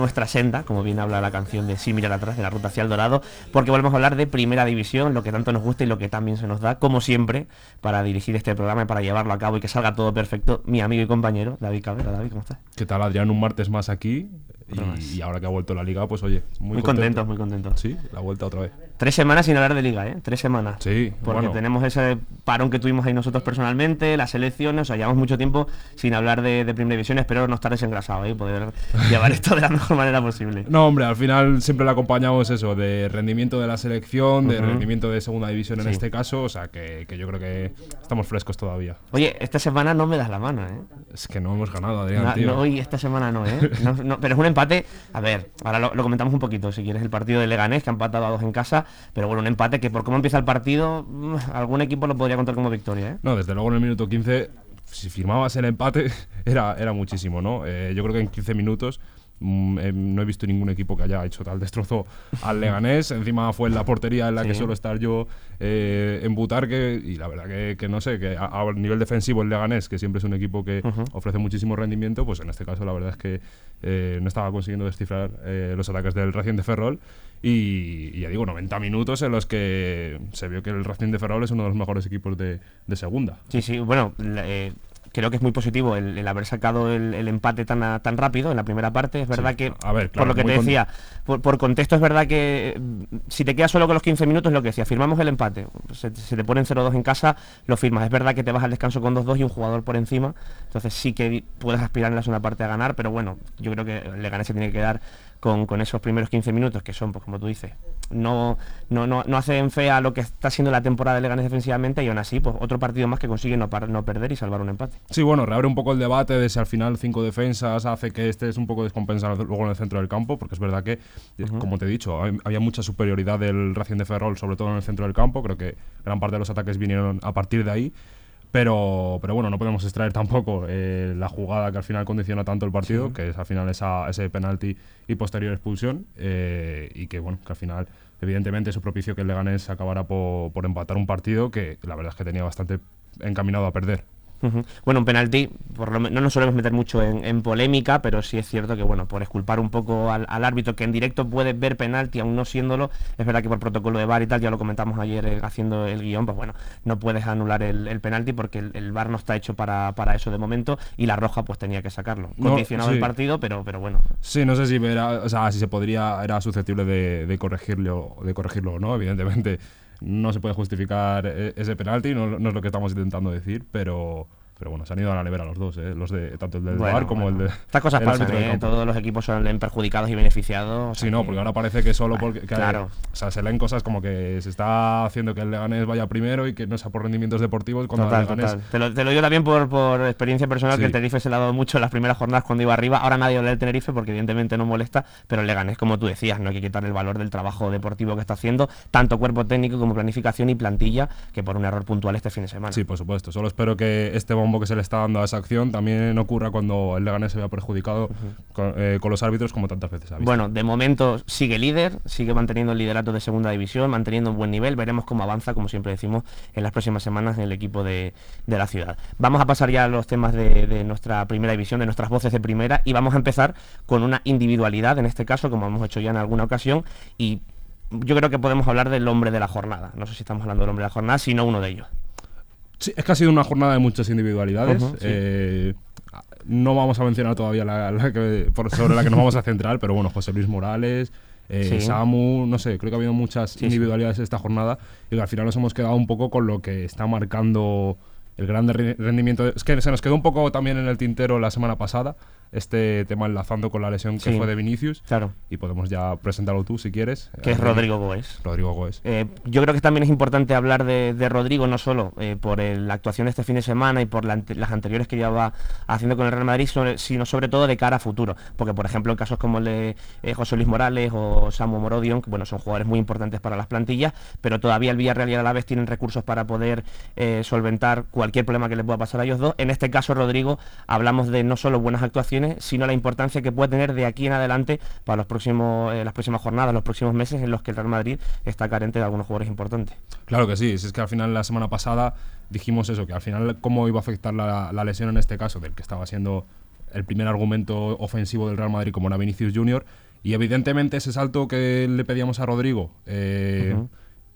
nuestra senda, como bien habla la canción de Sí, mirar atrás, de la ruta hacia el dorado, porque volvemos a hablar de primera división, lo que tanto nos gusta y lo que también se nos da, como siempre, para dirigir este programa y para llevarlo a cabo y que salga todo perfecto, mi amigo y compañero, David Cabrera. David, ¿cómo estás? ¿Qué tal, Adrián? Un martes más aquí. Y, y ahora que ha vuelto la liga, pues oye, muy, Muy contentos, muy contentos. Sí, la vuelta otra vez. Tres semanas sin hablar de liga, ¿eh? Tres semanas. Sí, Porque bueno. tenemos ese parón que tuvimos ahí nosotros personalmente, las elecciones, o sea, llevamos mucho tiempo sin hablar de, de primera división, espero no estar desengrasado ¿eh? y poder llevar esto de la mejor manera posible. No, hombre, al final siempre le acompañamos eso, de rendimiento de la selección, de rendimiento de segunda división en Sí. este caso, o sea que, que yo creo que estamos frescos todavía. Oye, esta semana no me das la mano, ¿eh? Es que no hemos ganado, Adrián, No, tío. no, hoy esta semana no, ¿eh? No, no, pero es un empate, a ver, ahora lo, lo comentamos un poquito, si quieres, el partido de Leganés, que ha empatado a dos en casa, pero bueno, un empate que por cómo empieza el partido, mm, algún equipo lo podría contar como victoria, ¿eh? No, desde luego en el minuto 15, si firmabas el empate, era, era muchísimo, ¿no? Eh, yo creo que en 15 minutos no he visto ningún equipo que haya hecho tal destrozo al Leganés. Encima fue en la portería en la que suelo estar yo eh, en Butarque y la verdad que, que no sé, que a, a nivel defensivo el Leganés, que siempre es un equipo que ofrece muchísimo rendimiento, pues en este caso la verdad es que eh, no estaba consiguiendo descifrar eh, los ataques del Racing de Ferrol. Y, y ya digo, 90 minutos en los que se vio que el Racing de Ferrol es uno de los mejores equipos de, de segunda. Sí, sí, bueno, la- creo que es muy positivo el, el haber sacado el, el empate tan, a- tan rápido en la primera parte. Es verdad Sí, que, a ver, por lo que te con- decía, por, por contexto es verdad que mm, si te quedas solo con los 15 minutos, lo que decía, firmamos el empate, se, se te ponen 0-2 en casa, lo firmas. Es verdad que te vas al descanso con 2-2 y un jugador por encima, entonces sí que puedes aspirar en la segunda parte a ganar, pero bueno, yo creo que el Leganés se tiene que quedar con, con esos primeros 15 minutos, que son, pues como tú dices, no, no, no, no hacen fe a lo que está siendo la temporada de Leganés defensivamente y aún así, pues otro partido más que consigue no, par- no perder y salvar un empate. Sí, bueno, reabre un poco el debate de si al final cinco defensas hace que este es un poco descompensado luego en el centro del campo, porque es verdad que, eh, como te he dicho, hay- había mucha superioridad del Racing de Ferrol, sobre todo en el centro del campo. Creo que gran parte de los ataques vinieron a partir de ahí. Pero, pero bueno, no podemos extraer tampoco eh, la jugada que al final condiciona tanto el partido, que es al final esa, ese penalti y posterior expulsión, eh, y que bueno, que al final, evidentemente, eso propició que el Leganés acabara po- por empatar un partido que la verdad es que tenía bastante encaminado a perder. Bueno, un penalti, por lo no nos solemos meter mucho en, en polémica, pero sí es cierto que, bueno, por esculpar un poco al, al árbitro, que en directo puede ver penalti, aún no siéndolo, es verdad que por protocolo de VAR y tal, ya lo comentamos ayer eh, haciendo el guion, pues bueno, no puedes anular el, el penalti porque el, el VAR no está hecho para, para eso de momento y la roja pues tenía que sacarlo. No, Condicionado sí. el partido, pero, pero bueno. Sí, no sé si era, o sea, si se podría, era susceptible de, de corregirlo, de corregirlo o no, evidentemente no se puede justificar e- ese penalti, no, no es lo que estamos intentando decir, pero, pero bueno, se han ido a la nevera los dos, ¿eh? los de tanto el del Bueno, VAR como bueno. el de Estas cosas pasan, ¿eh? todos los equipos son perjudicados y beneficiados. o sea Sí, no, que- porque ahora parece que solo porque que- Claro. o sea, se leen cosas como que se está haciendo que el Leganés vaya primero y que no sea por rendimientos deportivos cuando Total, Leganés total. Te lo, te lo digo también por, por experiencia personal Sí. que el Tenerife se le ha dado mucho en las primeras jornadas cuando iba arriba. Ahora nadie habla del Tenerife porque evidentemente no molesta, pero el Leganés, como tú decías, no hay que quitar el valor del trabajo deportivo que está haciendo, tanto cuerpo técnico como planificación y plantilla, que por un error puntual este fin de semana. Sí, por supuesto. Solo espero que este bombo que se le está dando a esa acción también ocurra cuando el Leganés se vea perjudicado con, eh, con los árbitros como tantas veces ha visto. Bueno, de momento sigue líder, sigue manteniendo el liderato de segunda división, manteniendo un buen nivel. Veremos cómo avanza, como siempre decimos, en las próximas semanas en el equipo de, de la ciudad. Vamos a pasar ya a los temas de, de nuestra primera división, de nuestras voces de primera, y vamos a empezar con una individualidad, en este caso, como hemos hecho ya en alguna ocasión, y yo creo que podemos hablar del hombre de la jornada. No sé si estamos hablando del hombre de la jornada, sino uno de ellos. Sí, es que ha sido una jornada de muchas individualidades. Ujú, sí. Eh, no vamos a mencionar todavía la, la que, por- sobre la que nos vamos a centrar, pero bueno, José Luis Morales, eh, Sí. Samu, no sé, creo que ha habido muchas sí. individualidades esta jornada y al final nos hemos quedado un poco con lo que está marcando el gran re- rendimiento. Es que se nos quedó un poco también en el tintero la semana pasada este tema enlazando con la lesión que Sí. fue de Vinicius Claro, y podemos ya presentarlo tú si quieres. que es Eh, Rodrigo Goes. Rodrigo Goes. Eh, yo creo que también es importante hablar de, de Rodrigo, no solo eh, por el- la actuación de este fin de semana y por la las anteriores que llevaba haciendo con el Real Madrid, sobre- sino sobre todo de cara a futuro. Porque, por ejemplo, en casos como el de eh, José Luis Morales o Samu Morodion, que bueno, son jugadores muy importantes para las plantillas, pero todavía el Villarreal y el Alavés tienen recursos para poder solventar cualquier problema que les pueda pasar a ellos dos. En este caso, Rodrigo, hablamos de no solo buenas actuaciones, sino la importancia que puede tener de aquí en adelante para los próximos, eh, las próximas jornadas, los próximos meses en los que el Real Madrid está carente de algunos jugadores importantes. Claro que sí, si es que al final la semana pasada dijimos eso, que al final cómo iba a afectar la, la lesión en este caso, del que estaba siendo el primer argumento ofensivo del Real Madrid como era Vinicius Junior. Y evidentemente ese salto que le pedíamos a Rodrigo eh,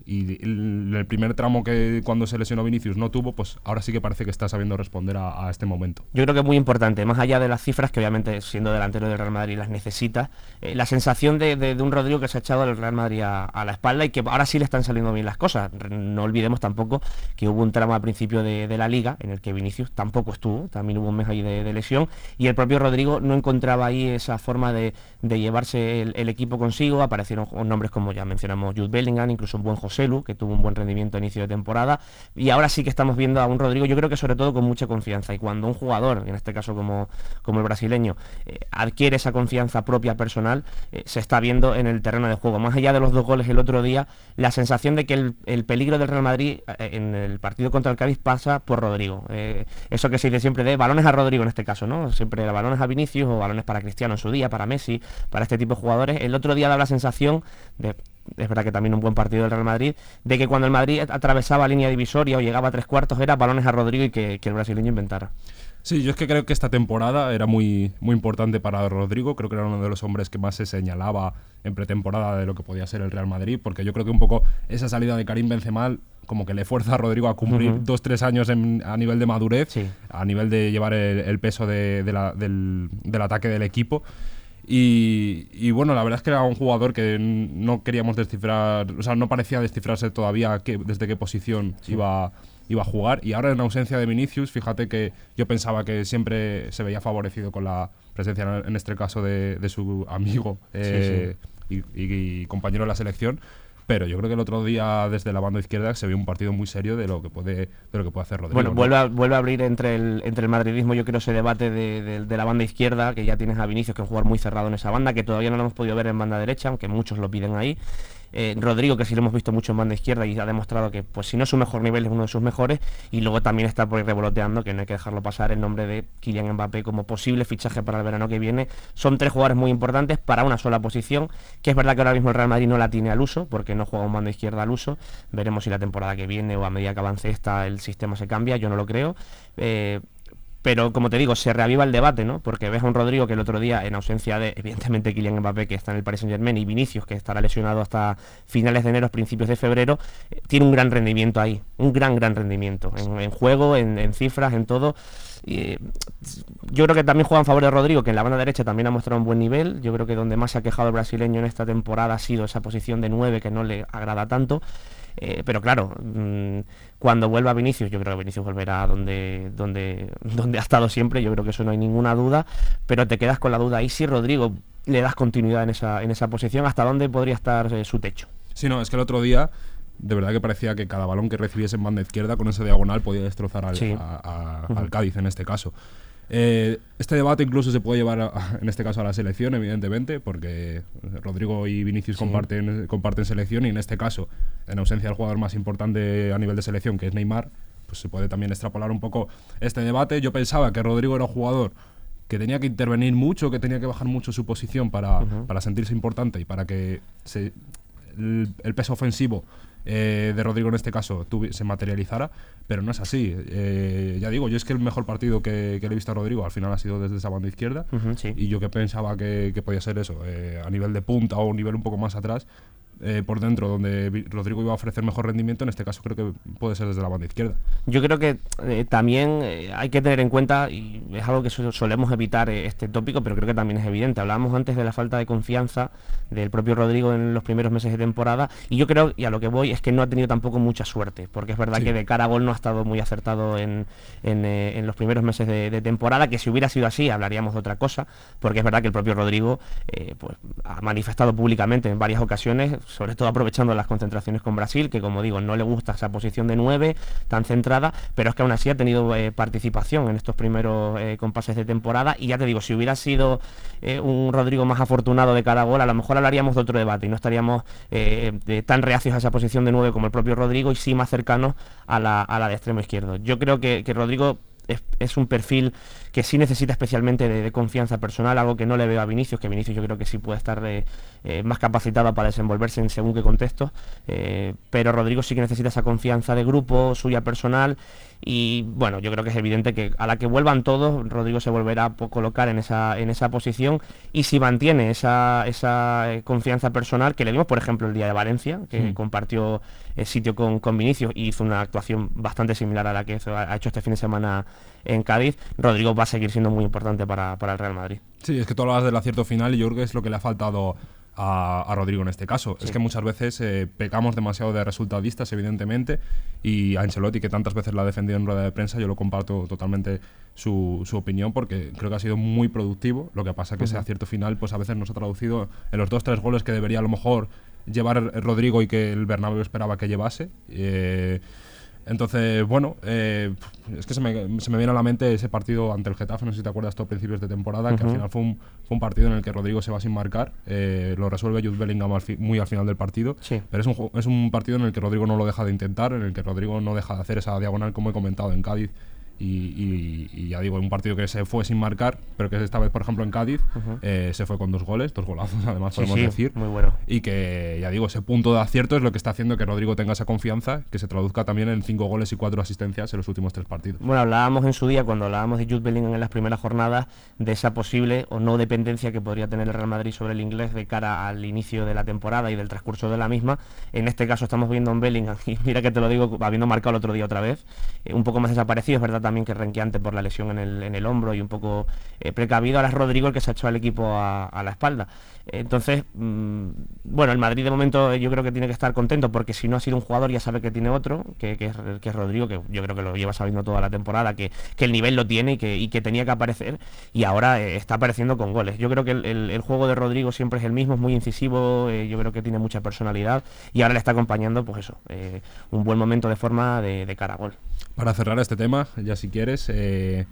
y el, primer tramo que cuando se lesionó Vinicius no tuvo, pues ahora sí que parece que está sabiendo responder a, este momento. Yo creo que es muy importante, más allá de las cifras, que obviamente siendo delantero del Real Madrid las necesita, eh, la sensación de, un Rodrigo que se ha echado al Real Madrid a, la espalda y que ahora sí le están saliendo bien las cosas. No olvidemos tampoco que hubo un tramo al principio de, la liga en el que Vinicius tampoco estuvo, también hubo un mes ahí de, lesión y el propio Rodrigo no encontraba ahí esa forma de, llevarse el, equipo consigo, aparecieron nombres como ya mencionamos Jude Bellingham, incluso un buen José que tuvo un buen rendimiento a inicio de temporada. Y ahora sí que estamos viendo a un Rodrigo, yo creo que sobre todo con mucha confianza. Y cuando un jugador, en este caso como, como el brasileño, eh, adquiere esa confianza propia personal, eh, se está viendo en el terreno de juego. Más allá de los dos goles el otro día, la sensación de que el, peligro del Real Madrid eh, en el partido contra el Cádiz pasa por Rodrigo. eso que se dice siempre de balones a Rodrigo en este caso, ¿no? Siempre balones a Vinicius o balones para Cristiano en su día, para Messi, para este tipo de jugadores. El otro día da la sensación de es verdad que también un buen partido del Real Madrid, de que cuando el Madrid atravesaba línea divisoria o llegaba a tres cuartos era balones a Rodrigo y que, el brasileño inventara. Sí, yo es que creo que esta temporada era muy, muy importante para Rodrigo. Creo que era uno de los hombres que más se señalaba en pretemporada de lo que podía ser el Real Madrid, porque yo creo que un poco esa salida de Karim Benzema como que le fuerza a Rodrigo a cumplir dos, tres años a nivel de madurez, a nivel de llevar el, peso del, del ataque del equipo. Y, bueno, la verdad es que era un jugador que no queríamos descifrar, o sea, no parecía descifrarse todavía desde qué posición iba, iba a jugar. Y ahora en ausencia de Vinicius, fíjate que yo pensaba que siempre se veía favorecido con la presencia, en este caso, de, su amigo eh, y compañero de la selección pero yo creo que el otro día desde la banda izquierda se vio un partido muy serio de lo que puede de lo que puede hacer Rodrigo. Bueno, vuelve, a, vuelve a abrir entre el, entre el madridismo, yo creo, ese debate de, de, la banda izquierda, que ya tienes a Vinicius que es un jugador muy cerrado en esa banda, que todavía no lo hemos podido ver en banda derecha, aunque muchos lo piden ahí. Eh, Rodrigo, que sí lo hemos visto mucho en banda izquierda y ha demostrado que, pues si no es su mejor nivel, es uno de sus mejores. Y luego también está por ir revoloteando, que no hay que dejarlo pasar, el nombre de Kylian Mbappé como posible fichaje para el verano que viene. Son tres jugadores muy importantes para una sola posición, que es verdad que ahora mismo el Real Madrid no la tiene al uso, porque no juega un banda izquierda al uso. Veremos si la temporada que viene o a medida que avance esta el sistema se cambia, yo no lo creo. Eh, pero como te digo, se reaviva el debate, ¿no? Porque ves a un Rodrigo que el otro día, en ausencia de, evidentemente, Kylian Mbappé, que está en el Paris Saint Germain, y Vinicius, que estará lesionado hasta finales de enero, principios de febrero, eh, tiene un gran rendimiento ahí, un gran, gran rendimiento, en, juego, en, cifras, en todo. Y, yo creo que también juega en favor de Rodrigo, que en la banda derecha también ha mostrado un buen nivel. Yo creo que donde más se ha quejado el brasileño en esta temporada ha sido esa posición de 9 que no le agrada tanto. Eh, pero claro, mm, cuando vuelva Vinicius, yo creo que Vinicius volverá donde, donde, donde ha estado siempre, yo creo que eso no hay ninguna duda, pero te quedas con la duda ahí si Rodrigo le das continuidad en esa, en esa posición, ¿hasta dónde podría estar eh, su techo? Sí, no, es que el otro día de verdad que parecía que cada balón que recibiese en banda izquierda con ese diagonal podía destrozar al, al Cádiz en este caso. Eh, este debate incluso se puede llevar, en este caso, a la selección, evidentemente, porque Rodrigo y Vinicius comparten, comparten selección y en este caso, en ausencia del jugador más importante a nivel de selección, que es Neymar, pues se puede también extrapolar un poco este debate. Yo pensaba que Rodrigo era un jugador que tenía que intervenir mucho, que tenía que bajar mucho su posición para, para sentirse importante y para que se, el peso ofensivo eh, de Rodrigo en este caso se materializara, pero no es así. Eh, ya digo, yo es que el mejor partido que, le he visto a Rodrigo al final ha sido desde esa banda izquierda y yo que pensaba que, podía ser eso, eh, a nivel de punta o un nivel un poco más atrás, eh, por dentro, donde Rodrigo iba a ofrecer mejor rendimiento, en este caso creo que puede ser desde la banda izquierda. Yo creo que eh, también eh, hay que tener en cuenta, y es algo que solemos evitar este tópico, pero creo que también es evidente. Hablábamos antes de la falta de confianza del propio Rodrigo en los primeros meses de temporada, y yo creo, y a lo que voy, es que no ha tenido tampoco mucha suerte, porque es verdad que de cara a gol no ha estado muy acertado en, los primeros meses de, temporada, que si hubiera sido así hablaríamos de otra cosa, porque es verdad que el propio Rodrigo pues, ha manifestado públicamente en varias ocasiones sobre todo aprovechando las concentraciones con Brasil, que como digo, no le gusta esa posición de 9 tan centrada, pero es que aún así ha tenido eh, participación en estos primeros eh, compases de temporada y ya te digo, si hubiera sido eh, un Rodrigo más afortunado de cada gol, a lo mejor hablaríamos de otro debate y no estaríamos tan reacios a esa posición de 9 como el propio Rodrigo y sí más cercanos a la, de extremo izquierdo. Yo creo que, que Rodrigo es, un perfil que sí necesita especialmente de, confianza personal, algo que no le veo a Vinicius, que Vinicius yo creo que sí puede estar eh, eh, más capacitado para desenvolverse en según qué contexto, eh, pero Rodrigo sí que necesita esa confianza de grupo, suya personal, y bueno, yo creo que es evidente que a la que vuelvan todos, Rodrigo se volverá a colocar en esa, en esa posición, y si mantiene esa, esa confianza personal, que le dimos por ejemplo el día de Valencia, que compartió sitio con, con Vinicius y hizo una actuación bastante similar a la que ha hecho este fin de semana en Cádiz, Rodrigo va a seguir siendo muy importante para, el Real Madrid. Sí, es que tú hablabas del acierto final y yo creo que es lo que le ha faltado a, Rodrigo en este caso. Es que muchas veces eh, pecamos demasiado de resultadistas, evidentemente, y a Ancelotti, que tantas veces la ha defendido en rueda de prensa, yo lo comparto totalmente su, opinión porque creo que ha sido muy productivo. Lo que pasa es que ese acierto final, pues a veces nos ha traducido en los dos, tres goles que debería a lo mejor llevar Rodrigo y que el Bernabéu esperaba que llevase. Eh, entonces, bueno, eh, es que se me, se me, viene a la mente ese partido ante el Getafe, no sé si te acuerdas a principios de temporada, que al final fue un, fue un, partido en el que Rodrigo se va sin marcar, eh, lo resuelve Jude Bellingham muy al final del partido, pero es un, es un partido en el que Rodrigo no lo deja de intentar, en el que Rodrigo no deja de hacer esa diagonal como he comentado en Cádiz, y, ya digo, un partido que se fue sin marcar, pero que esta vez, por ejemplo, en Cádiz, eh, se fue con dos goles, dos golazos, además, podemos decir. Muy bueno. Y que, ya digo, ese punto de acierto es lo que está haciendo que Rodrigo tenga esa confianza, que se traduzca también en cinco goles y cuatro asistencias en los últimos tres partidos. Bueno, hablábamos en su día, cuando hablábamos de Jude Bellingham en las primeras jornadas, de esa posible o no dependencia que podría tener el Real Madrid sobre el inglés de cara al inicio de la temporada y del transcurso de la misma. En este caso estamos viendo en Bellingham, y mira que te lo digo, habiendo marcado el otro día otra vez, eh, un poco más desaparecido, es verdad también que renqueante por la lesión en el, en el hombro y un poco eh, precavido. Ahora es Rodrigo el que se ha hecho al equipo a, la espalda. Entonces, mm, bueno, el Madrid de momento eh, yo creo que tiene que estar contento porque si no ha sido un jugador ya sabe que tiene otro, que, es, que es, Rodrigo, que yo creo que lo lleva sabiendo toda la temporada, que, el nivel lo tiene y que, tenía que aparecer y ahora eh, está apareciendo con goles. Yo creo que el, juego de Rodrigo siempre es el mismo, es muy incisivo, yo creo que tiene mucha personalidad y ahora le está acompañando, pues eso, un buen momento de forma de, de cara a gol. Para cerrar este tema, ya si quieres, eh,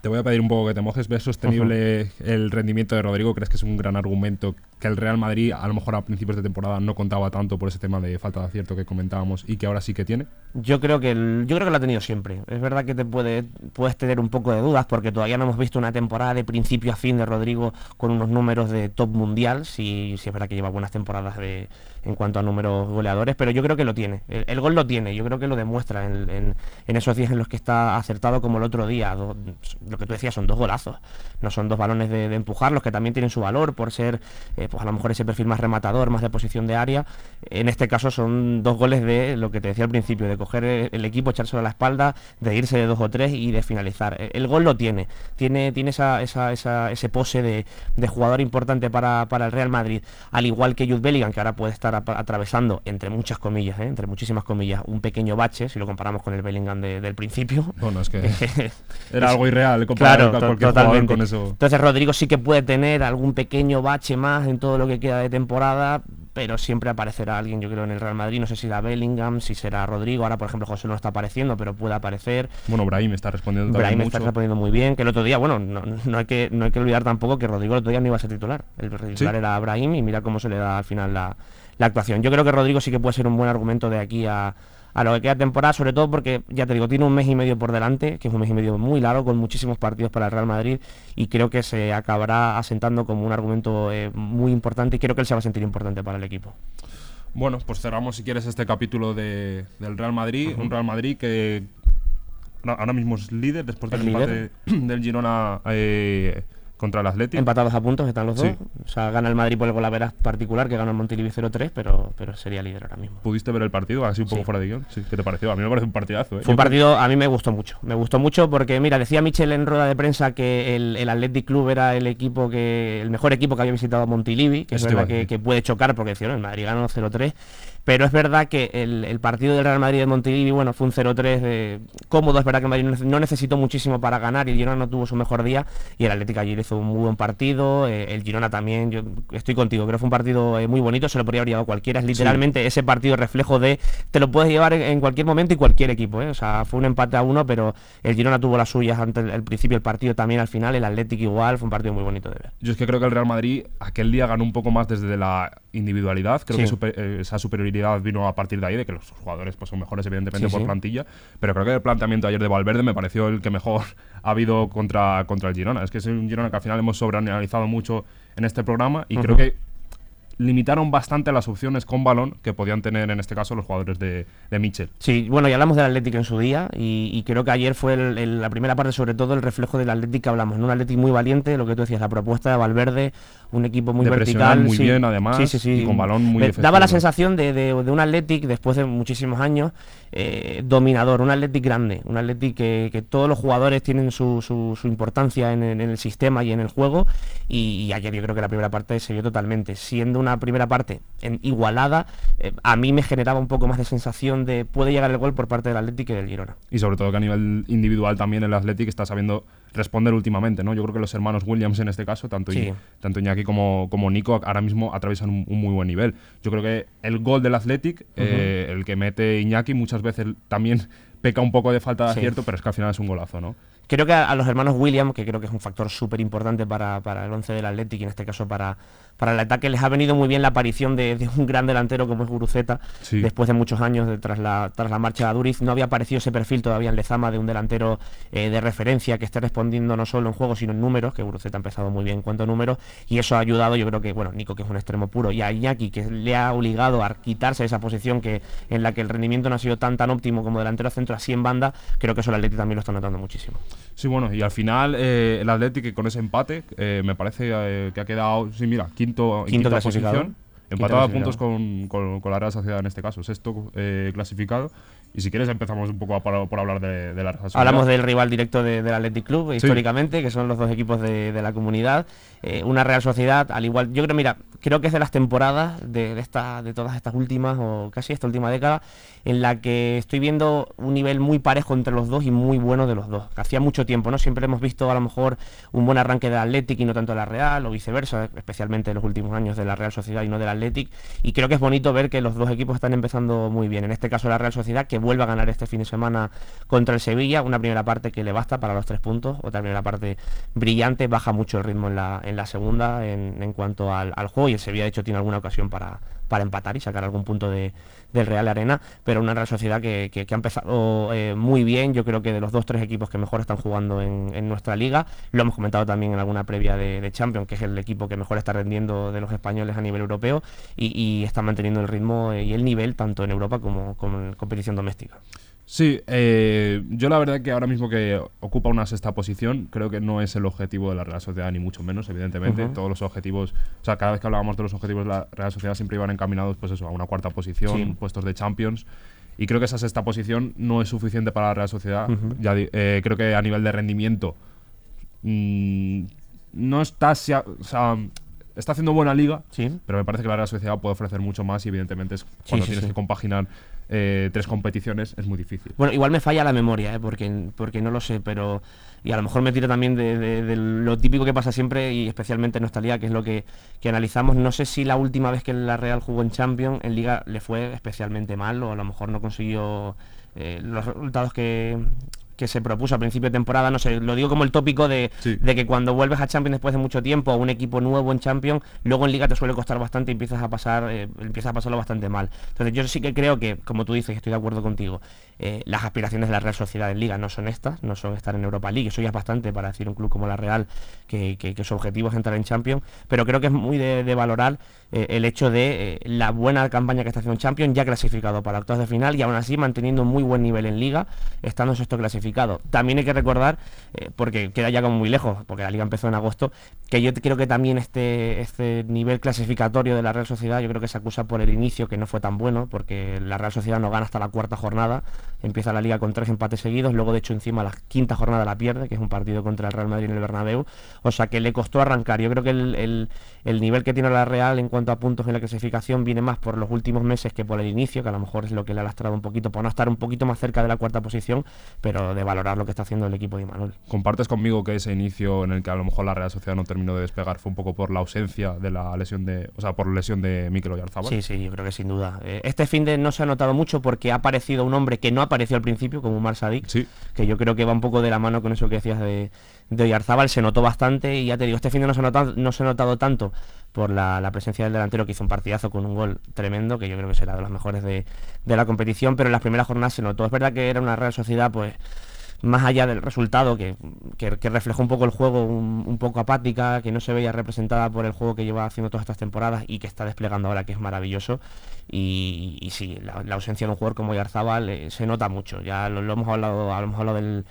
te voy a pedir un poco que te mojes. ¿Ves sostenible el rendimiento de Rodrigo? ¿Crees que es un gran argumento que el Real Madrid a lo mejor a principios de temporada no contaba tanto por ese tema de falta de acierto que comentábamos y que ahora sí que tiene? Yo creo que yo creo que lo ha tenido siempre. Es verdad que te puede, puedes tener un poco de dudas porque todavía no hemos visto una temporada de principio a fin de Rodrigo con unos números de top mundial. Si, si es verdad que lleva buenas temporadas de, en cuanto a números goleadores, pero yo creo que lo tiene. El, gol lo tiene, yo creo que lo demuestra en, esos días en los que está acertado como el otro día. lo que tú decías son dos golazos, no son dos balones de, empujar, los que también tienen su valor por ser, eh, pues a lo mejor ese perfil más rematador, más de posición de área. En este caso son dos goles de lo que te decía al principio, de coger el, equipo, echárselo a la espalda, de irse de dos o tres y de finalizar. El, gol lo tiene, tiene, tiene esa, ese pose de, jugador importante para, para el Real Madrid, al igual que Jude Bellingham, que ahora puede estar atravesando, entre muchas comillas, ¿eh? entre muchísimas comillas, un pequeño bache, si lo comparamos con el Bellingham del principio. Bueno, es que era algo irreal comparar claro, cualquier totalmente. con eso. Entonces Rodrigo sí que puede tener algún pequeño bache más en todo lo que queda de temporada, pero siempre aparecerá alguien, yo creo, en el Real Madrid. No sé si será Bellingham, si será Rodrigo. Ahora, por ejemplo, José no está apareciendo, pero puede aparecer. Bueno, Brahim está respondiendo Brahim está respondiendo muy bien. Que el otro día, bueno, no, hay que, no hay que olvidar tampoco que Rodrigo el otro día no iba a ser titular. El titular era Brahim y mira cómo se le da al final la, la actuación. Yo creo que Rodrigo sí que puede ser un buen argumento de aquí a, a lo que queda temporada, sobre todo porque, ya te digo, tiene un mes y medio por delante, que es un mes y medio muy largo, con muchísimos partidos para el Real Madrid, y creo que se acabará asentando como un argumento eh, muy importante y creo que él se va a sentir importante para el equipo. Bueno, pues cerramos si quieres este capítulo de, del Real Madrid, un Real Madrid que ahora mismo es líder después del empate del Girona eh, contra el Atlético. Empatados a puntos están los dos. O sea, gana el Madrid por el golaveras particular, que gana el Montilivi 0-3, pero, pero sería líder ahora mismo. ¿Pudiste ver el partido? Así un poco fuera de guion. Sí. ¿Qué te pareció? A mí me parece un partidazo. ¿eh? Fue un partido, a mí me gustó mucho. Me gustó mucho porque, mira, decía Michel en rueda de prensa que el, el Athletic Club era el equipo que el mejor equipo que había visitado Montilivi, que es verdad que, que, puede chocar porque decía, el Madrid ganó 0-3 pero es verdad que el, partido del Real Madrid de Montilivi, bueno, fue un 0-3 de cómodo, es verdad que el Madrid no necesitó muchísimo para ganar y el Girona no tuvo su mejor día. Y el Atlético ayer hizo un muy buen partido, eh, el Girona también, yo estoy contigo, creo que fue un partido eh, muy bonito, se lo podría haber llevado cualquiera, es literalmente ese partido reflejo de, te lo puedes llevar en, cualquier momento y cualquier equipo, eh, o sea, fue un empate a uno, pero el Girona tuvo las suyas antes el, principio del partido también al final, el Atlético igual, fue un partido muy bonito de ver. Yo es que creo que el Real Madrid aquel día ganó un poco más desde la individualidad. Creo que eh, esa superioridad vino a partir de ahí, de que los jugadores pues, son mejores, evidentemente, por plantilla. Pero creo que el planteamiento ayer de Valverde me pareció el que mejor ha habido contra, contra el Girona. Es que es un Girona que al final hemos sobreanalizado mucho en este programa y creo que limitaron bastante las opciones con balón que podían tener en este caso los jugadores de, de Mitchell. Sí, bueno, ya hablamos del Atlético en su día y, creo que ayer fue la primera parte sobre todo el reflejo del Atlético que hablamos, en un Atlético muy valiente, lo que tú decías, la propuesta de Valverde, un equipo muy vertical. muy bien además, y con balón muy efectivo. Daba la sensación de, un Atlético después de muchísimos años eh, dominador, un Atlético grande, un Atlético que, todos los jugadores tienen su, importancia en, el sistema y en el juego y, ayer yo creo que la primera parte se vio totalmente, siendo una primera parte en, igualada, eh, a mí me generaba un poco más de sensación de puede llegar el gol por parte del Atlético y del Girona. Y sobre todo que a nivel individual también el Atlético está sabiendo responder últimamente, ¿no? Yo creo que los hermanos Williams en este caso, tanto, tanto Iñaki como, como Nico, ahora mismo atraviesan un, muy buen nivel. Yo creo que el gol del Athletic, eh, el que mete Iñaki, muchas veces también peca un poco de falta de acierto, pero es que al final es un golazo, ¿no? Creo que a, los hermanos Williams, que creo que es un factor súper importante para, para, el once del Athletic y en este caso para, para el ataque les ha venido muy bien la aparición de, un gran delantero como es Guruceta, después de muchos años tras, la, tras la marcha de Aduriz. No había aparecido ese perfil todavía en Lezama de un delantero eh, de referencia que esté respondiendo no solo en juego, sino en números, que Guruceta ha empezado muy bien en cuanto a números, y eso ha ayudado, yo creo que, bueno, Nico, que es un extremo puro, y a Iñaki, que le ha obligado a quitarse esa posición que en la que el rendimiento no ha sido tan tan óptimo como delantero centro, así en banda, creo que eso el Atlético también lo está notando muchísimo. Sí, bueno, y al final eh, el Atlético con ese empate, eh, me parece que ha quedado, sí, mira, quinto, quinto posición. Empatado a puntos con, con, la Real Sociedad en este caso, sexto eh, clasificado. Y si quieres empezamos un poco por, hablar de, la Real Sociedad. Hablamos del rival directo del Athletic Club, históricamente, que son los dos equipos de, la comunidad. Eh, una Real Sociedad, al igual, yo creo, mira, creo que es de las temporadas de, esta, de todas estas últimas, o casi esta última década, en la que estoy viendo un nivel muy parejo entre los dos y muy bueno de los dos. Hacía mucho tiempo, ¿no? Siempre hemos visto a lo mejor un buen arranque del Athletic y no tanto de la Real, o viceversa, especialmente en los últimos años de la Real Sociedad y no del Athletic. Y creo que es bonito ver que los dos equipos están empezando muy bien. En este caso la Real Sociedad, que vuelve a ganar este fin de semana contra el Sevilla, una primera parte que le basta para los tres puntos, otra primera parte brillante, baja mucho el ritmo en la, en la segunda en, cuanto al, al juego y el Sevilla de hecho tiene alguna ocasión para, para empatar y sacar algún punto de, del Real Arena, pero una Real Sociedad que, ha empezado eh, muy bien, yo creo que de los dos tres equipos que mejor están jugando en, nuestra liga, lo hemos comentado también en alguna previa de, Champions, que es el equipo que mejor está rendiendo de los españoles a nivel europeo y, está manteniendo el ritmo y el nivel tanto en Europa como, como en competición doméstica. Sí, eh, yo la verdad que ahora mismo que ocupa una sexta posición, creo que no es el objetivo de la Real Sociedad, ni mucho menos, evidentemente. Todos los objetivos, o sea, cada vez que hablábamos de los objetivos de la Real Sociedad siempre iban encaminados, pues eso, a una cuarta posición, puestos de Champions. Y creo que esa sexta posición no es suficiente para la Real Sociedad. ya, eh, creo que a nivel de rendimiento mm, no está, o sea, está haciendo buena liga, pero me parece que la Real Sociedad puede ofrecer mucho más y evidentemente es cuando tienes que compaginar eh, tres competiciones es muy difícil. Bueno, igual me falla la memoria, ¿eh? porque, porque no lo sé, pero y a lo mejor me tiro también de, lo típico que pasa siempre y especialmente en nuestra liga, que es lo que, analizamos. No sé si la última vez que la Real jugó en Champions, en Liga le fue especialmente mal o a lo mejor no consiguió eh, los resultados que, que se propuso a principio de temporada, no sé, lo digo como el tópico de, que cuando vuelves a Champions después de mucho tiempo, a un equipo nuevo en Champions, luego en Liga te suele costar bastante y empiezas a pasar, eh, empiezas a pasarlo bastante mal. Entonces yo sí que creo que, como tú dices, estoy de acuerdo contigo, eh, las aspiraciones de la Real Sociedad en Liga no son estas, no son estar en Europa League, eso ya es bastante para decir un club como la Real que, su objetivo es entrar en Champions, pero creo que es muy de, valorar eh, el hecho de la buena campaña que está haciendo en Champions, ya clasificado para octavos de final y aún así manteniendo un muy buen nivel en Liga, estando sexto clasificado también hay que recordar, eh, porque queda ya como muy lejos, porque la liga empezó en agosto, que yo creo que también este, este nivel clasificatorio de la Real Sociedad, yo creo que se acusa por el inicio, que no fue tan bueno, porque la Real Sociedad no gana hasta la cuarta jornada, empieza la liga con tres empates seguidos, luego de hecho encima la quinta jornada la pierde, que es un partido contra el Real Madrid en el Bernabéu, o sea que le costó arrancar. Yo creo que el, nivel que tiene la Real en cuanto a puntos en la clasificación viene más por los últimos meses que por el inicio, que a lo mejor es lo que le ha lastrado un poquito, por no estar un poquito más cerca de la cuarta posición, pero de valorar lo que está haciendo el equipo de Manuel. ¿Compartes conmigo que ese inicio en el que a lo mejor la Real Sociedad no terminó de despegar fue un poco por la ausencia de la lesión de, o sea, por lesión de Mikel Oyarzabal? Sí, sí, yo creo que sin duda. Eh, este fin de no se ha notado mucho porque ha aparecido un hombre que no apareció al principio, como Umar Sadik, que yo creo que va un poco de la mano con eso que decías de, de Oyarzábal, se notó bastante y ya te digo, este fin de no se ha notado, no se ha notado tanto por la, presencia del delantero que hizo un partidazo con un gol tremendo, que yo creo que será de los mejores de, la competición, pero en las primeras jornadas se notó. Es verdad que era una Real Sociedad, pues más allá del resultado, que, reflejó un poco el juego, un, poco apática, que no se veía representada por el juego que lleva haciendo todas estas temporadas y que está desplegando ahora, que es maravilloso. Y, sí, la, ausencia de un jugador como Yarzábal eh, se nota mucho. Ya lo, hemos hablado, hemos hablado del,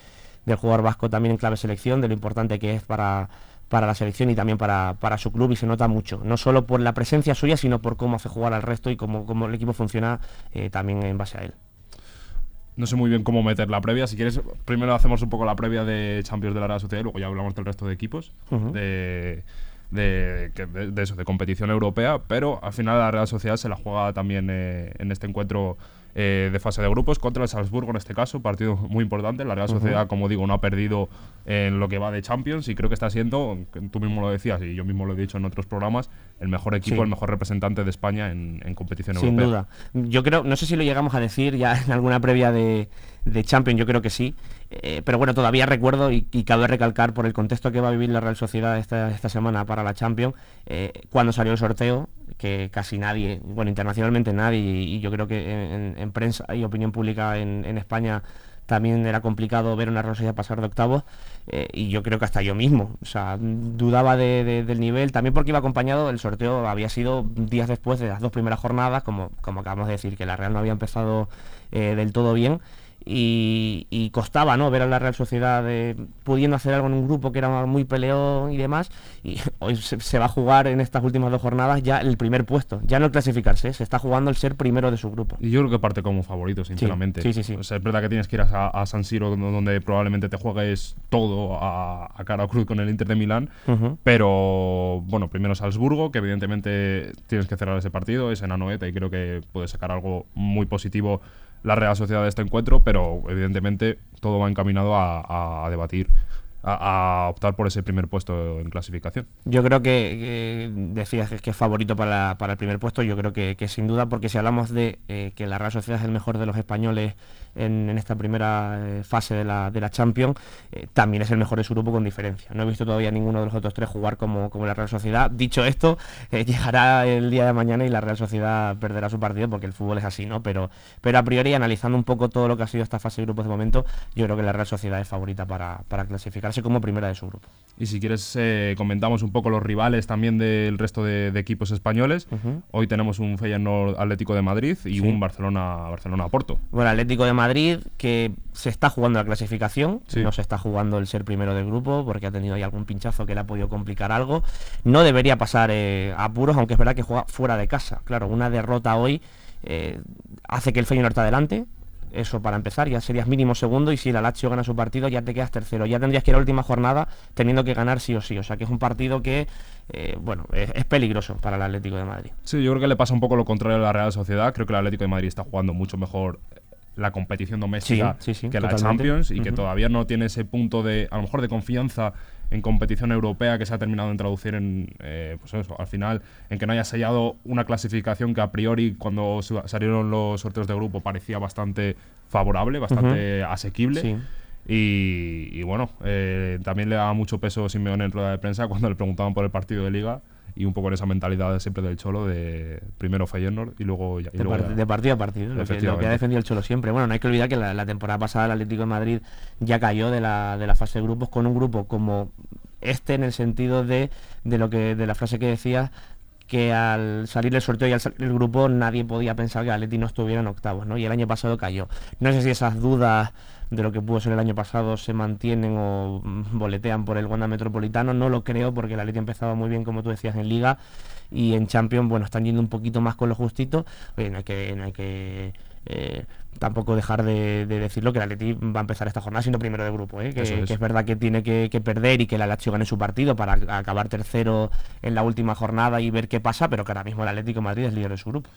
del jugador vasco también en clave selección, de lo importante que es para para la selección y también para, su club y se nota mucho, no solo por la presencia suya, sino por cómo hace jugar al resto y cómo, cómo el equipo funciona eh, también en base a él. No sé muy bien cómo meter la previa. Si quieres, primero hacemos un poco la previa de Champions de la Real Sociedad y luego ya hablamos del resto de equipos de, de, eso, de competición europea. Pero al final la Real Sociedad se la juega también eh, en este encuentro eh, de fase de grupos contra el Salzburgo en este caso, partido muy importante. La Real Sociedad, como digo, no ha perdido en lo que va de Champions y creo que está siendo, tú mismo lo decías y yo mismo lo he dicho en otros programas, el mejor equipo, el mejor representante de España en, competición europea. Sin duda. Yo creo, no sé si lo llegamos a decir ya en alguna previa de, de Champions, yo creo que sí. Eh, pero bueno, todavía recuerdo y, cabe recalcar por el contexto que va a vivir la Real Sociedad esta, esta semana para la Champions, eh, cuando salió el sorteo, que casi nadie, bueno, internacionalmente nadie, y, yo creo que en, prensa y opinión pública en, España también era complicado ver una Rosella pasar de octavos eh, y yo creo que hasta yo mismo, o sea, dudaba del nivel, también porque iba acompañado, el sorteo había sido días después de las dos primeras jornadas, como, como acabamos de decir, que la Real no había empezado eh, del todo bien y, costaba ¿no? ver a la Real Sociedad pudiendo hacer algo en un grupo que era muy peleón y demás y hoy se, va a jugar en estas últimas dos jornadas ya el primer puesto, ya no clasificarse, se está jugando el ser primero de su grupo. Y yo creo que parte como favorito, sinceramente. Sí, sí, sí. es verdad que tienes que ir a, San Siro donde probablemente te juegues todo a, cara o cruz con el Inter de Milán, pero bueno, primero Salzburgo, que evidentemente tienes que cerrar ese partido, es en Anoeta y creo que puede sacar algo muy positivo la Real Sociedad de este encuentro, pero evidentemente todo va encaminado a, debatir a, optar por ese primer puesto en clasificación. Yo creo que, decías que es favorito para, el primer puesto, yo creo que, sin duda, porque si hablamos de eh, que la Real Sociedad es el mejor de los españoles en, esta primera eh, fase de la, de la Champions, eh, también es el mejor de su grupo con diferencia. No he visto todavía ninguno de los otros tres jugar como, como la Real Sociedad. Dicho esto, eh, llegará el día de mañana y la Real Sociedad perderá su partido porque el fútbol es así, ¿no? Pero, pero a priori, analizando un poco todo lo que ha sido esta fase de grupos de momento, yo creo que la Real Sociedad es favorita para, clasificarse como primera de su grupo. Y si quieres, comentamos un poco los rivales también del resto de, equipos españoles. Hoy tenemos un Feyenoord Atlético de Madrid y un Barcelona, Barcelona Porto. Bueno, Atlético de Madrid Madrid que se está jugando la clasificación, no se está jugando el ser primero del grupo porque ha tenido ahí algún pinchazo que le ha podido complicar algo. No debería pasar eh, apuros, aunque es verdad que juega fuera de casa. Claro, una derrota hoy eh, hace que el Feyenoord esté adelante. Eso para empezar, ya serías mínimo segundo y si el Lazio gana su partido ya te quedas tercero. Ya tendrías que ir a la última jornada teniendo que ganar sí o sí. O sea que es un partido que, eh, bueno, es, es, peligroso para el Atlético de Madrid. Sí, yo creo que le pasa un poco lo contrario a la Real Sociedad. Creo que el Atlético de Madrid está jugando mucho mejor la competición doméstica que la Champions y que todavía no tiene ese punto de, a lo mejor, de confianza en competición europea que se ha terminado en traducir en, eh, pues eso, al final, en que no haya sellado una clasificación que a priori cuando salieron los sorteos de grupo parecía bastante favorable, bastante asequible. Y, bueno, eh, también le da mucho peso Simeone en rueda de prensa cuando le preguntaban por el partido de liga y un poco en esa mentalidad siempre del Cholo de primero Feyenoord y luego ya, de, partido a partido lo que, ha defendido el Cholo siempre bueno no hay que olvidar que la, temporada pasada el Atlético de Madrid ya cayó de la, de la fase de grupos con un grupo como este en el sentido de, de lo que de la frase que decías que al salir el sorteo y al salir el grupo nadie podía pensar que el Atlético no estuviera en octavos, ¿no? Y el año pasado cayó. No sé si esas dudas de lo que pudo ser el año pasado se mantienen o mm, boletean por el Wanda Metropolitano. No lo creo porque la Leti empezado muy bien, como tú decías, en Liga y en Champions, bueno, están yendo un poquito más con lo justito. Oye, no hay que, no hay que eh, tampoco dejar de, decirlo que el Atleti va a empezar esta jornada siendo primero de grupo, ¿eh? que, es. verdad que tiene que, perder y que el Lazio gane su partido para acabar tercero en la última jornada y ver qué pasa, pero que ahora mismo el Atlético Madrid es líder de su grupo.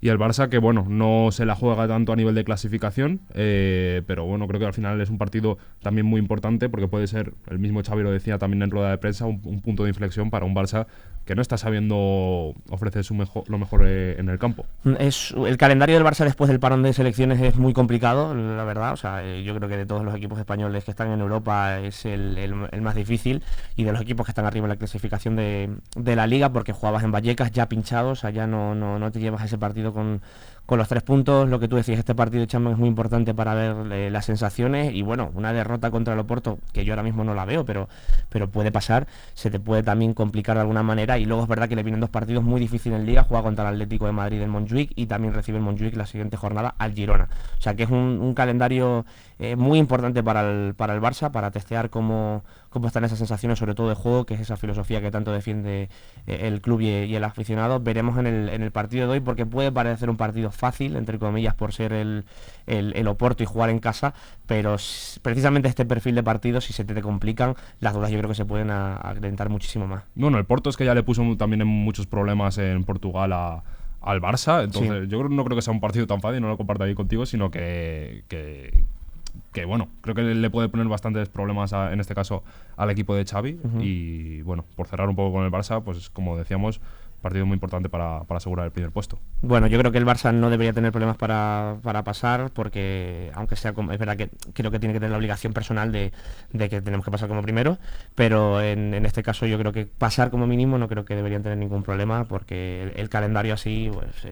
Y el Barça que bueno, no se la juega tanto a nivel de clasificación, eh, pero bueno, creo que al final es un partido también muy importante porque puede ser, el mismo Xavi lo decía también en rueda de prensa, un, punto de inflexión para un Barça que no está sabiendo ofrecer su mejor, lo mejor eh, en el campo. Es, el calendario del Barça después del parón de selecciones es muy complicado, la verdad, o sea, eh, yo creo que de todos los equipos españoles que están en Europa es el, más difícil y de los equipos que están arriba en la clasificación de, la liga porque jugabas en Vallecas ya pinchados, allá no, no, no te llevas ese partido con, con los tres puntos. Lo que tú decías, este partido de Champions es muy importante para ver eh, las sensaciones y bueno, una derrota contra el Oporto, que yo ahora mismo no la veo, pero, pero puede pasar, se te puede también complicar de alguna manera y luego es verdad que le vienen dos partidos muy difíciles en día, juega contra el Atlético de Madrid en Montjuic y también recibe el Montjuic la siguiente jornada al Girona. O sea que es un, calendario eh, muy importante para el, para el Barça, para testear cómo cómo están esas sensaciones, sobre todo de juego, que es esa filosofía que tanto defiende eh, el club y, el aficionado. Veremos en el, en el, partido de hoy, porque puede parecer un partido fácil, entre comillas, por ser el, el, Oporto y jugar en casa, pero precisamente este perfil de partidos, si se te, complican, las dudas yo creo que se pueden acrecentar muchísimo más. Bueno, el Porto es que ya le puso también muchos problemas en Portugal al Barça. Entonces, yo no creo que sea un partido tan fácil, no lo comparto ahí contigo, sino que, que bueno, creo que le puede poner bastantes problemas en este caso al equipo de Xavi y bueno, por cerrar un poco con el Barça, pues como decíamos, partido muy importante para, asegurar el primer puesto. Bueno, yo creo que el Barça no debería tener problemas para, pasar, porque aunque sea como, es verdad que creo que tiene que tener la obligación personal de, que tenemos que pasar como primero, pero en, este caso yo creo que pasar como mínimo no creo que deberían tener ningún problema, porque el, calendario así, pues,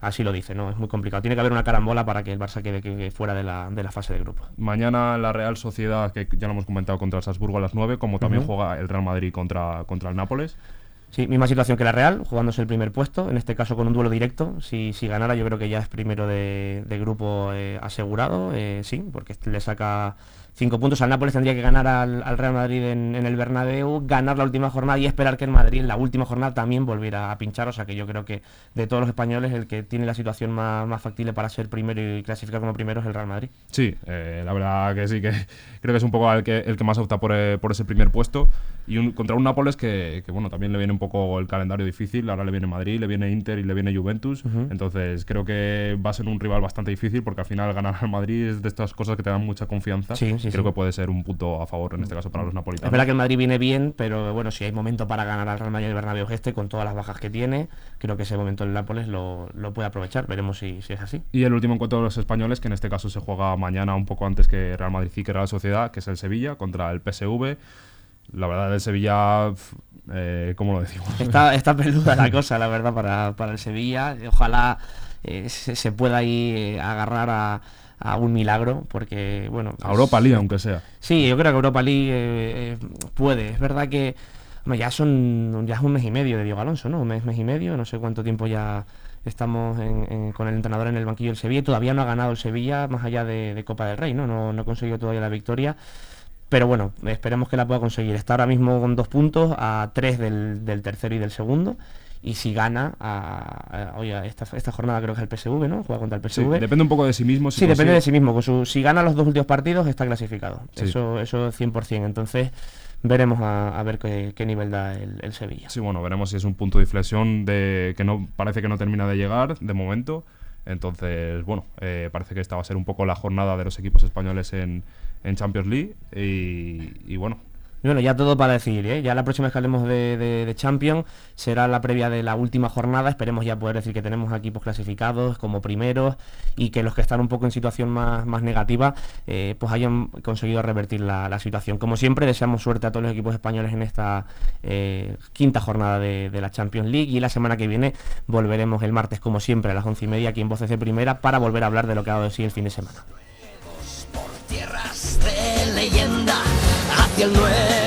así lo dice, ¿no? Es muy complicado. Tiene que haber una carambola para que el Barça quede, fuera de la, fase de grupo. Mañana la Real Sociedad, que ya lo hemos comentado contra el Salzburgo a las 9, como también juega el Real Madrid contra, contra el Nápoles. Sí, misma situación que la Real, jugándose el primer puesto, en este caso con un duelo directo. Si, si ganara, yo creo que ya es primero de, grupo eh, asegurado, eh, sí, porque le saca cinco puntos. Al Nápoles tendría que ganar al, Real Madrid en, el Bernabéu, ganar la última jornada y esperar que el Madrid en la última jornada también volviera a pinchar. O sea que yo creo que de todos los españoles el que tiene la situación más, factible para ser primero y clasificar como primero es el Real Madrid. Sí, eh, la verdad que sí, que creo que es un poco el que, el que más opta por, eh, ese primer puesto. Y contra un Nápoles que, bueno, también le viene un poco el calendario difícil. Ahora le viene Madrid, le viene Inter y le viene Juventus. Entonces creo que va a ser un rival bastante difícil porque al final ganar al Madrid es de estas cosas que te dan mucha confianza. Sí, creo que puede ser un punto a favor en este caso para los napolitanos. Es verdad que el Madrid viene bien, pero bueno, si hay momento para ganar al Real Madrid el Bernabéu este con todas las bajas que tiene, creo que ese momento el Nápoles lo, puede aprovechar. Veremos si, es así. Y el último encuentro de los españoles, que en este caso se juega mañana un poco antes que Real Madrid y que Real Sociedad, que es el Sevilla contra el PSV. La verdad, el Sevilla eh, ¿cómo lo decimos? Está, está peluda la cosa, la verdad, para, el Sevilla. Ojalá eh, se, pueda ahí agarrar a, a un milagro, porque, bueno... A Europa League, aunque sea. Sí, yo creo que Europa League eh, eh, puede. Es verdad que ya son ya es un mes y medio de Diego Alonso, ¿no? Un mes, mes y medio, no sé cuánto tiempo ya estamos con el entrenador en el banquillo del Sevilla. Todavía no ha ganado el Sevilla, más allá de, Copa del Rey, ¿no? ¿no? No ha conseguido todavía la victoria. Pero bueno, esperemos que la pueda conseguir. Está ahora mismo con dos puntos, a tres del, del tercero y del segundo y si gana a, esta, jornada creo que es el PSV, ¿no? Juega contra el PSV. depende un poco de sí mismo. sí, depende de sí mismo. si gana los dos últimos partidos está clasificado. Eso, eso 100%. Entonces veremos a, ver qué, nivel da el, Sevilla. Sí, bueno, veremos si es un punto de inflexión de que no parece que no termina de llegar de momento. Entonces, bueno, eh, parece que esta va a ser un poco la jornada de los equipos españoles en, Champions League. y bueno, bueno, ya todo para decir, ¿eh? ya la próxima vez que hablemos de, de, Champions será la previa de la última jornada. Esperemos ya poder decir que tenemos equipos clasificados como primeros y que los que están un poco en situación más, más negativa eh, pues hayan conseguido revertir la, situación. Como siempre, deseamos suerte a todos los equipos españoles en esta eh, quinta jornada de, la Champions League y la semana que viene volveremos el martes, como siempre, a las once y media aquí en Voces de Primera para volver a hablar de lo que ha dado de sí el fin de semana. Tierras leyenda hacia el nuevo